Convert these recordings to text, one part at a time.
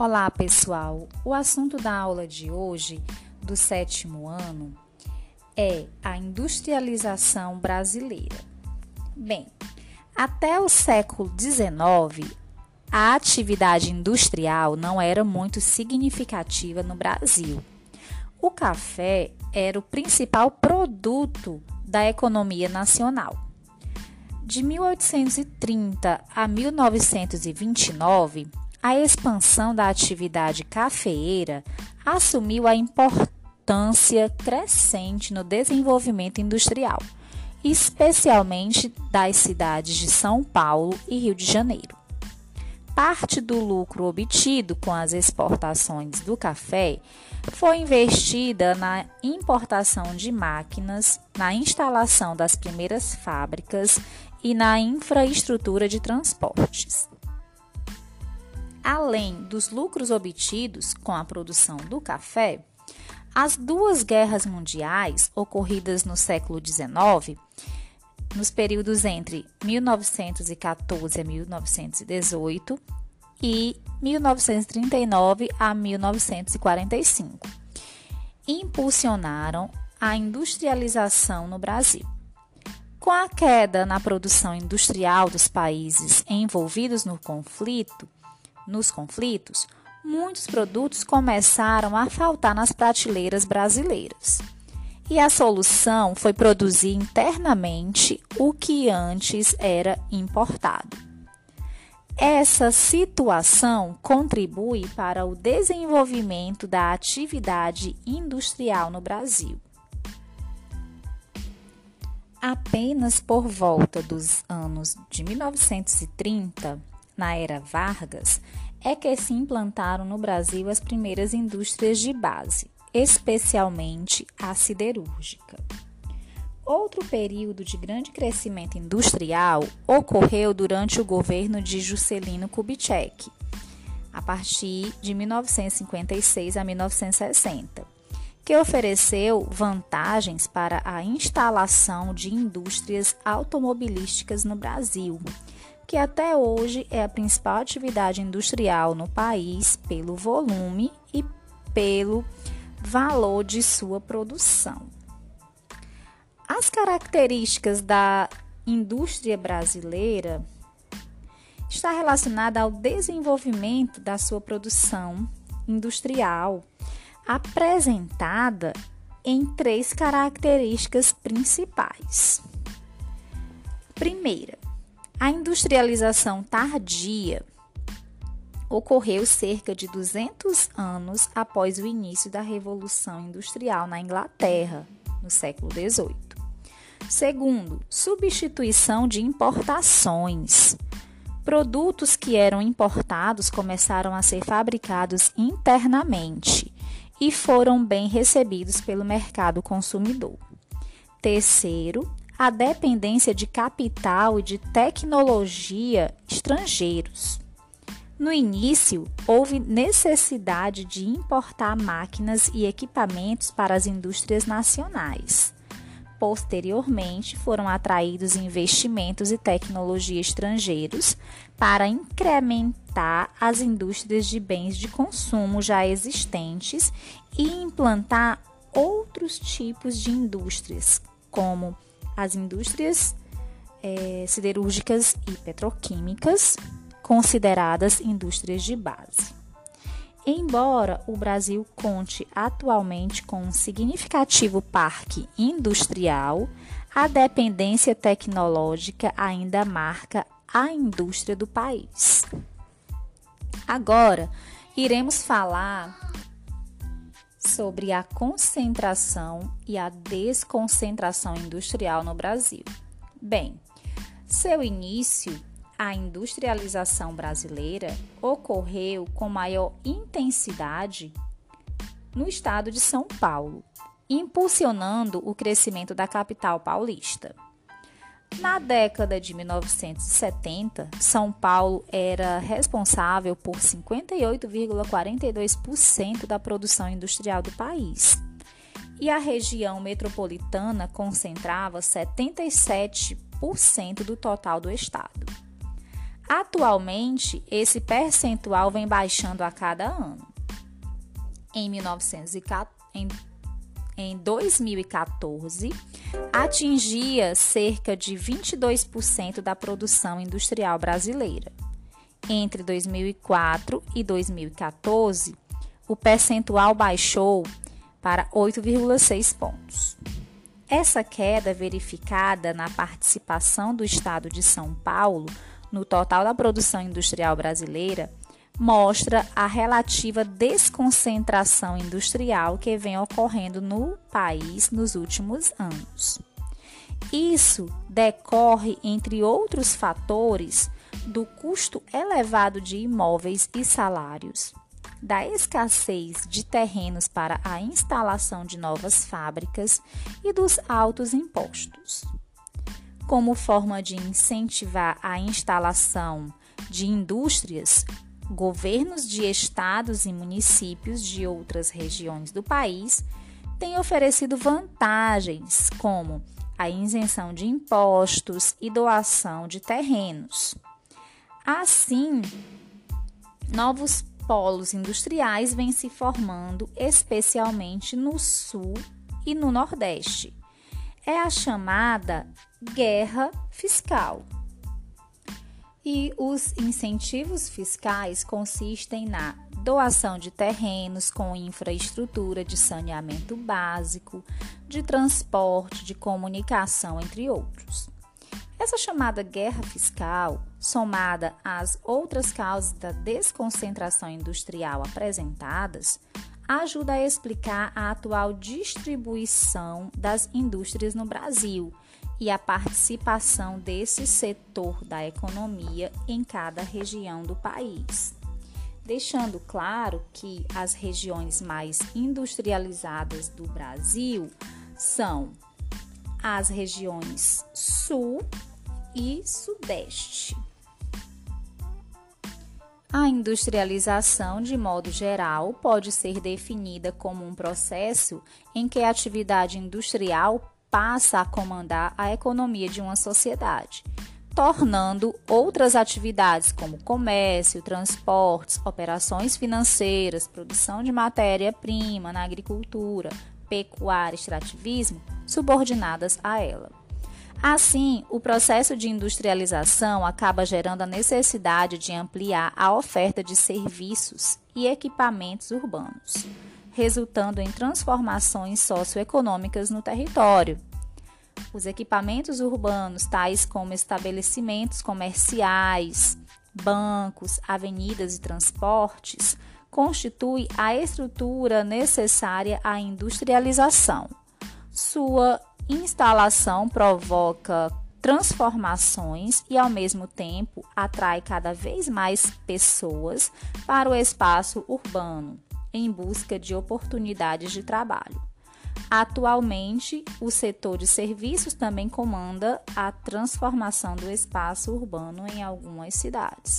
Olá, pessoal! O assunto da aula de hoje, do sétimo ano, é a industrialização brasileira. Bem, até o século XIX, a atividade industrial não era muito significativa no Brasil. O café era o principal produto da economia nacional. De 1830 a 1929, a expansão da atividade cafeeira assumiu a importância crescente no desenvolvimento industrial, especialmente das cidades de São Paulo e Rio de Janeiro. Parte do lucro obtido com as exportações do café foi investida na importação de máquinas, na instalação das primeiras fábricas e na infraestrutura de transportes além dos lucros obtidos com a produção do café, as duas guerras mundiais ocorridas no século XIX, nos períodos entre 1914 a 1918 e 1939 a 1945, impulsionaram a industrialização no Brasil. Com a queda na produção industrial dos países envolvidos no conflito, nos conflitos, muitos produtos começaram a faltar nas prateleiras brasileiras. E a solução foi produzir internamente o que antes era importado. Essa situação contribui para o desenvolvimento da atividade industrial no Brasil. Apenas por volta dos anos de 1930, na era Vargas, é que se implantaram no Brasil as primeiras indústrias de base, especialmente a siderúrgica. Outro período de grande crescimento industrial ocorreu durante o governo de Juscelino Kubitschek, a partir de 1956 a 1960, que ofereceu vantagens para a instalação de indústrias automobilísticas no Brasil que até hoje é a principal atividade industrial no país pelo volume e pelo valor de sua produção. As características da indústria brasileira está relacionada ao desenvolvimento da sua produção industrial, apresentada em três características principais. Primeira, a industrialização tardia ocorreu cerca de 200 anos após o início da Revolução Industrial na Inglaterra, no século XVIII. Segundo, substituição de importações. Produtos que eram importados começaram a ser fabricados internamente e foram bem recebidos pelo mercado consumidor. Terceiro, a dependência de capital e de tecnologia estrangeiros. No início, houve necessidade de importar máquinas e equipamentos para as indústrias nacionais. Posteriormente, foram atraídos investimentos e tecnologia estrangeiros para incrementar as indústrias de bens de consumo já existentes e implantar outros tipos de indústrias, como as indústrias é, siderúrgicas e petroquímicas, consideradas indústrias de base. Embora o Brasil conte atualmente com um significativo parque industrial, a dependência tecnológica ainda marca a indústria do país. Agora, iremos falar sobre a concentração e a desconcentração industrial no Brasil. Bem, seu início, a industrialização brasileira ocorreu com maior intensidade no estado de São Paulo, impulsionando o crescimento da capital paulista. Na década de 1970, São Paulo era responsável por 58,42% da produção industrial do país. E a região metropolitana concentrava 77% do total do estado. Atualmente, esse percentual vem baixando a cada ano. Em, 1914, em, em 2014, atingia cerca de 22% da produção industrial brasileira. Entre 2004 e 2014, o percentual baixou para 8,6 pontos. Essa queda verificada na participação do estado de São Paulo no total da produção industrial brasileira mostra a relativa desconcentração industrial que vem ocorrendo no país nos últimos anos. Isso decorre, entre outros fatores, do custo elevado de imóveis e salários, da escassez de terrenos para a instalação de novas fábricas e dos altos impostos. Como forma de incentivar a instalação de indústrias, governos de estados e municípios de outras regiões do país têm oferecido vantagens, como a isenção de impostos e doação de terrenos. Assim, novos polos industriais vêm se formando, especialmente no Sul e no Nordeste. É a chamada guerra fiscal. E os incentivos fiscais consistem na doação de terrenos com infraestrutura de saneamento básico, de transporte, de comunicação, entre outros. Essa chamada guerra fiscal, somada às outras causas da desconcentração industrial apresentadas, ajuda a explicar a atual distribuição das indústrias no Brasil e a participação desse setor da economia em cada região do país. Deixando claro que as regiões mais industrializadas do Brasil são as regiões Sul e Sudeste. A industrialização, de modo geral, pode ser definida como um processo em que a atividade industrial passa a comandar a economia de uma sociedade, tornando outras atividades como comércio, transportes, operações financeiras, produção de matéria-prima na agricultura, pecuária, extrativismo subordinadas a ela. Assim, o processo de industrialização acaba gerando a necessidade de ampliar a oferta de serviços e equipamentos urbanos, resultando em transformações socioeconômicas no território. Os equipamentos urbanos, tais como estabelecimentos comerciais, bancos, avenidas e transportes, constituem a estrutura necessária à industrialização. Sua instalação provoca transformações e, ao mesmo tempo, atrai cada vez mais pessoas para o espaço urbano em busca de oportunidades de trabalho. Atualmente, o setor de serviços também comanda a transformação do espaço urbano em algumas cidades.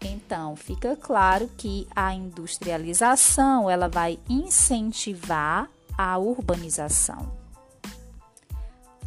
Então, fica claro que a industrialização ela vai incentivar a urbanização.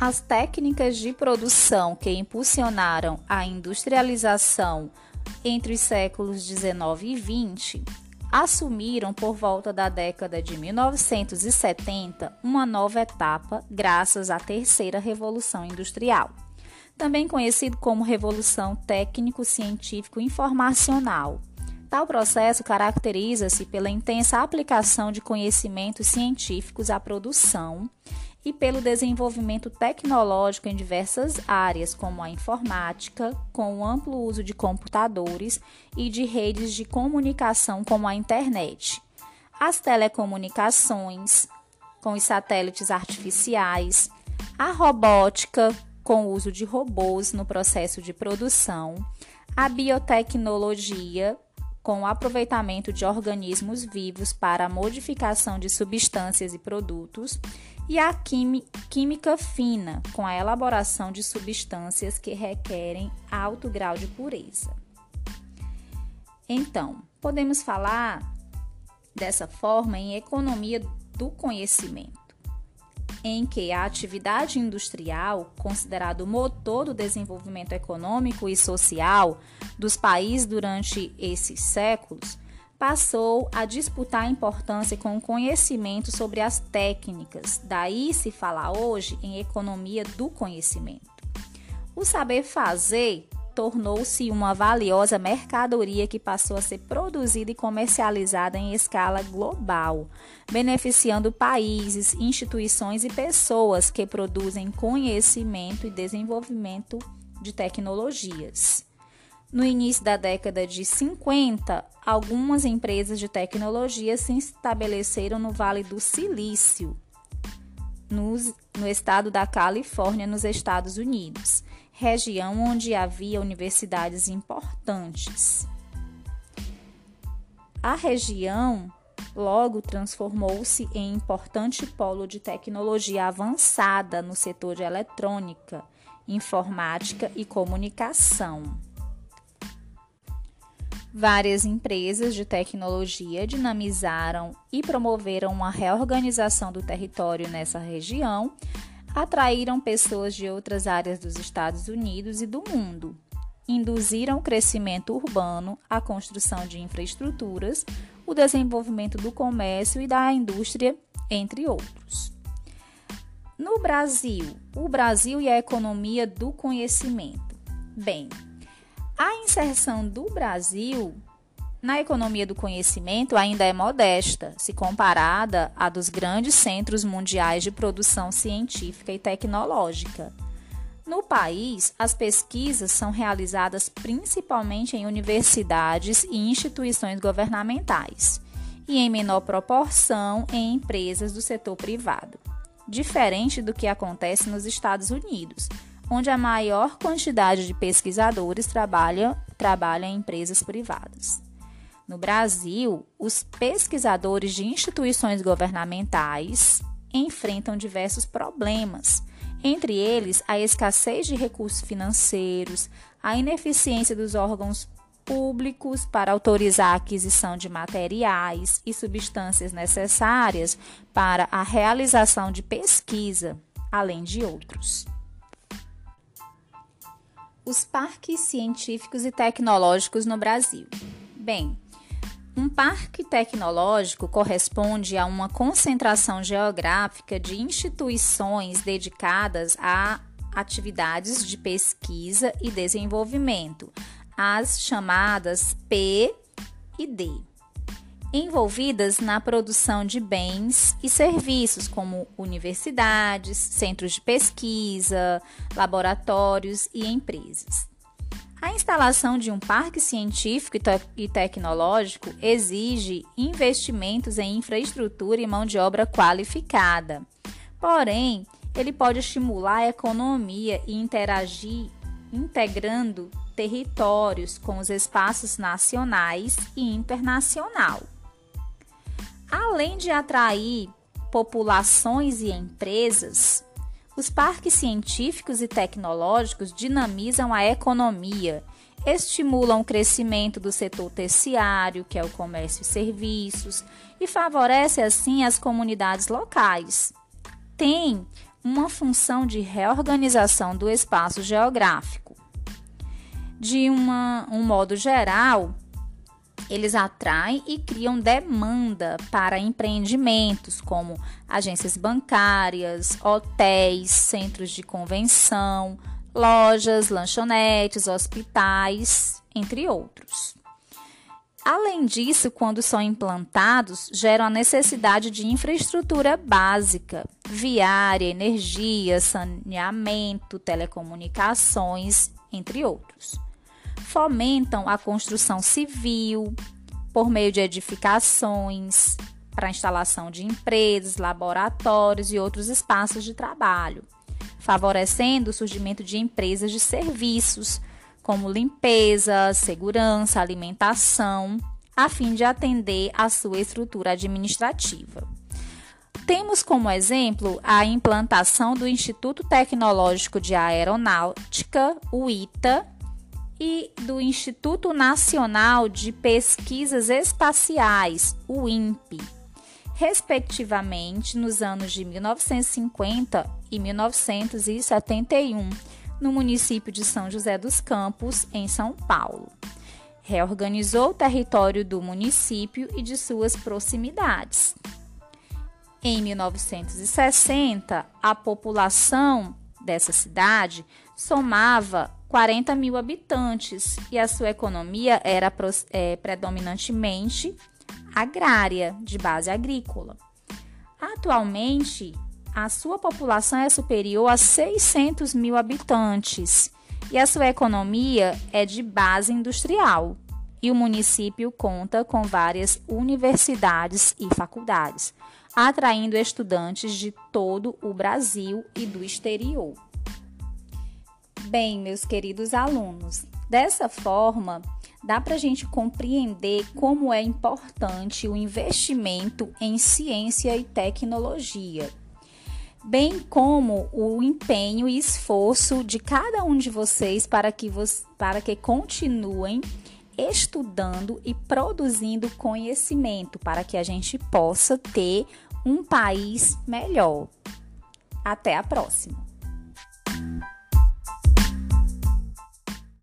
As técnicas de produção que impulsionaram a industrialização entre os séculos 19 e 20 assumiram por volta da década de 1970 uma nova etapa graças à terceira revolução industrial, também conhecido como revolução técnico-científico informacional. Tal processo caracteriza-se pela intensa aplicação de conhecimentos científicos à produção e pelo desenvolvimento tecnológico em diversas áreas, como a informática, com o amplo uso de computadores e de redes de comunicação, como a internet, as telecomunicações, com os satélites artificiais, a robótica, com o uso de robôs no processo de produção, a biotecnologia, com o aproveitamento de organismos vivos para a modificação de substâncias e produtos, e a química fina, com a elaboração de substâncias que requerem alto grau de pureza. Então, podemos falar dessa forma em economia do conhecimento. Em que a atividade industrial, considerado motor do desenvolvimento econômico e social dos países durante esses séculos, passou a disputar importância com o conhecimento sobre as técnicas. Daí se fala hoje em economia do conhecimento. O saber fazer tornou-se uma valiosa mercadoria que passou a ser produzida e comercializada em escala global, beneficiando países, instituições e pessoas que produzem conhecimento e desenvolvimento de tecnologias. No início da década de 50, algumas empresas de tecnologia se estabeleceram no Vale do Silício, no estado da Califórnia, nos Estados Unidos região onde havia universidades importantes. A região logo transformou-se em importante polo de tecnologia avançada no setor de eletrônica, informática e comunicação. Várias empresas de tecnologia dinamizaram e promoveram uma reorganização do território nessa região, atraíram pessoas de outras áreas dos Estados Unidos e do mundo, induziram o crescimento urbano, a construção de infraestruturas, o desenvolvimento do comércio e da indústria, entre outros. No Brasil, o Brasil e a economia do conhecimento. Bem, a inserção do Brasil na economia do conhecimento ainda é modesta, se comparada à dos grandes centros mundiais de produção científica e tecnológica. No país, as pesquisas são realizadas principalmente em universidades e instituições governamentais, e em menor proporção em empresas do setor privado, diferente do que acontece nos Estados Unidos, onde a maior quantidade de pesquisadores trabalha, trabalha em empresas privadas. No Brasil, os pesquisadores de instituições governamentais enfrentam diversos problemas, entre eles a escassez de recursos financeiros, a ineficiência dos órgãos públicos para autorizar a aquisição de materiais e substâncias necessárias para a realização de pesquisa, além de outros. Os parques científicos e tecnológicos no Brasil. Bem, um parque tecnológico corresponde a uma concentração geográfica de instituições dedicadas a atividades de pesquisa e desenvolvimento, as chamadas P e D, envolvidas na produção de bens e serviços como universidades, centros de pesquisa, laboratórios e empresas. A instalação de um parque científico e tecnológico exige investimentos em infraestrutura e mão de obra qualificada. Porém, ele pode estimular a economia e interagir integrando territórios com os espaços nacionais e internacional. Além de atrair populações e empresas, os parques científicos e tecnológicos dinamizam a economia, estimulam o crescimento do setor terciário, que é o comércio e serviços, e favorece assim as comunidades locais. Tem uma função de reorganização do espaço geográfico. De uma, um modo geral, eles atraem e criam demanda para empreendimentos como agências bancárias, hotéis, centros de convenção, lojas, lanchonetes, hospitais, entre outros. Além disso, quando são implantados, geram a necessidade de infraestrutura básica, viária, energia, saneamento, telecomunicações, entre outros fomentam a construção civil por meio de edificações para instalação de empresas, laboratórios e outros espaços de trabalho, favorecendo o surgimento de empresas de serviços como limpeza, segurança, alimentação, a fim de atender à sua estrutura administrativa. Temos como exemplo a implantação do Instituto Tecnológico de Aeronáutica, o ITA, e do Instituto Nacional de Pesquisas Espaciais, o INPE, respectivamente nos anos de 1950 e 1971, no município de São José dos Campos, em São Paulo. Reorganizou o território do município e de suas proximidades. Em 1960, a população dessa cidade somava 40 mil habitantes e a sua economia era é, predominantemente agrária, de base agrícola. Atualmente, a sua população é superior a 600 mil habitantes e a sua economia é de base industrial. E o município conta com várias universidades e faculdades, atraindo estudantes de todo o Brasil e do exterior. Bem, meus queridos alunos, dessa forma, dá para a gente compreender como é importante o investimento em ciência e tecnologia, bem como o empenho e esforço de cada um de vocês para que, para que continuem estudando e produzindo conhecimento para que a gente possa ter um país melhor. Até a próxima!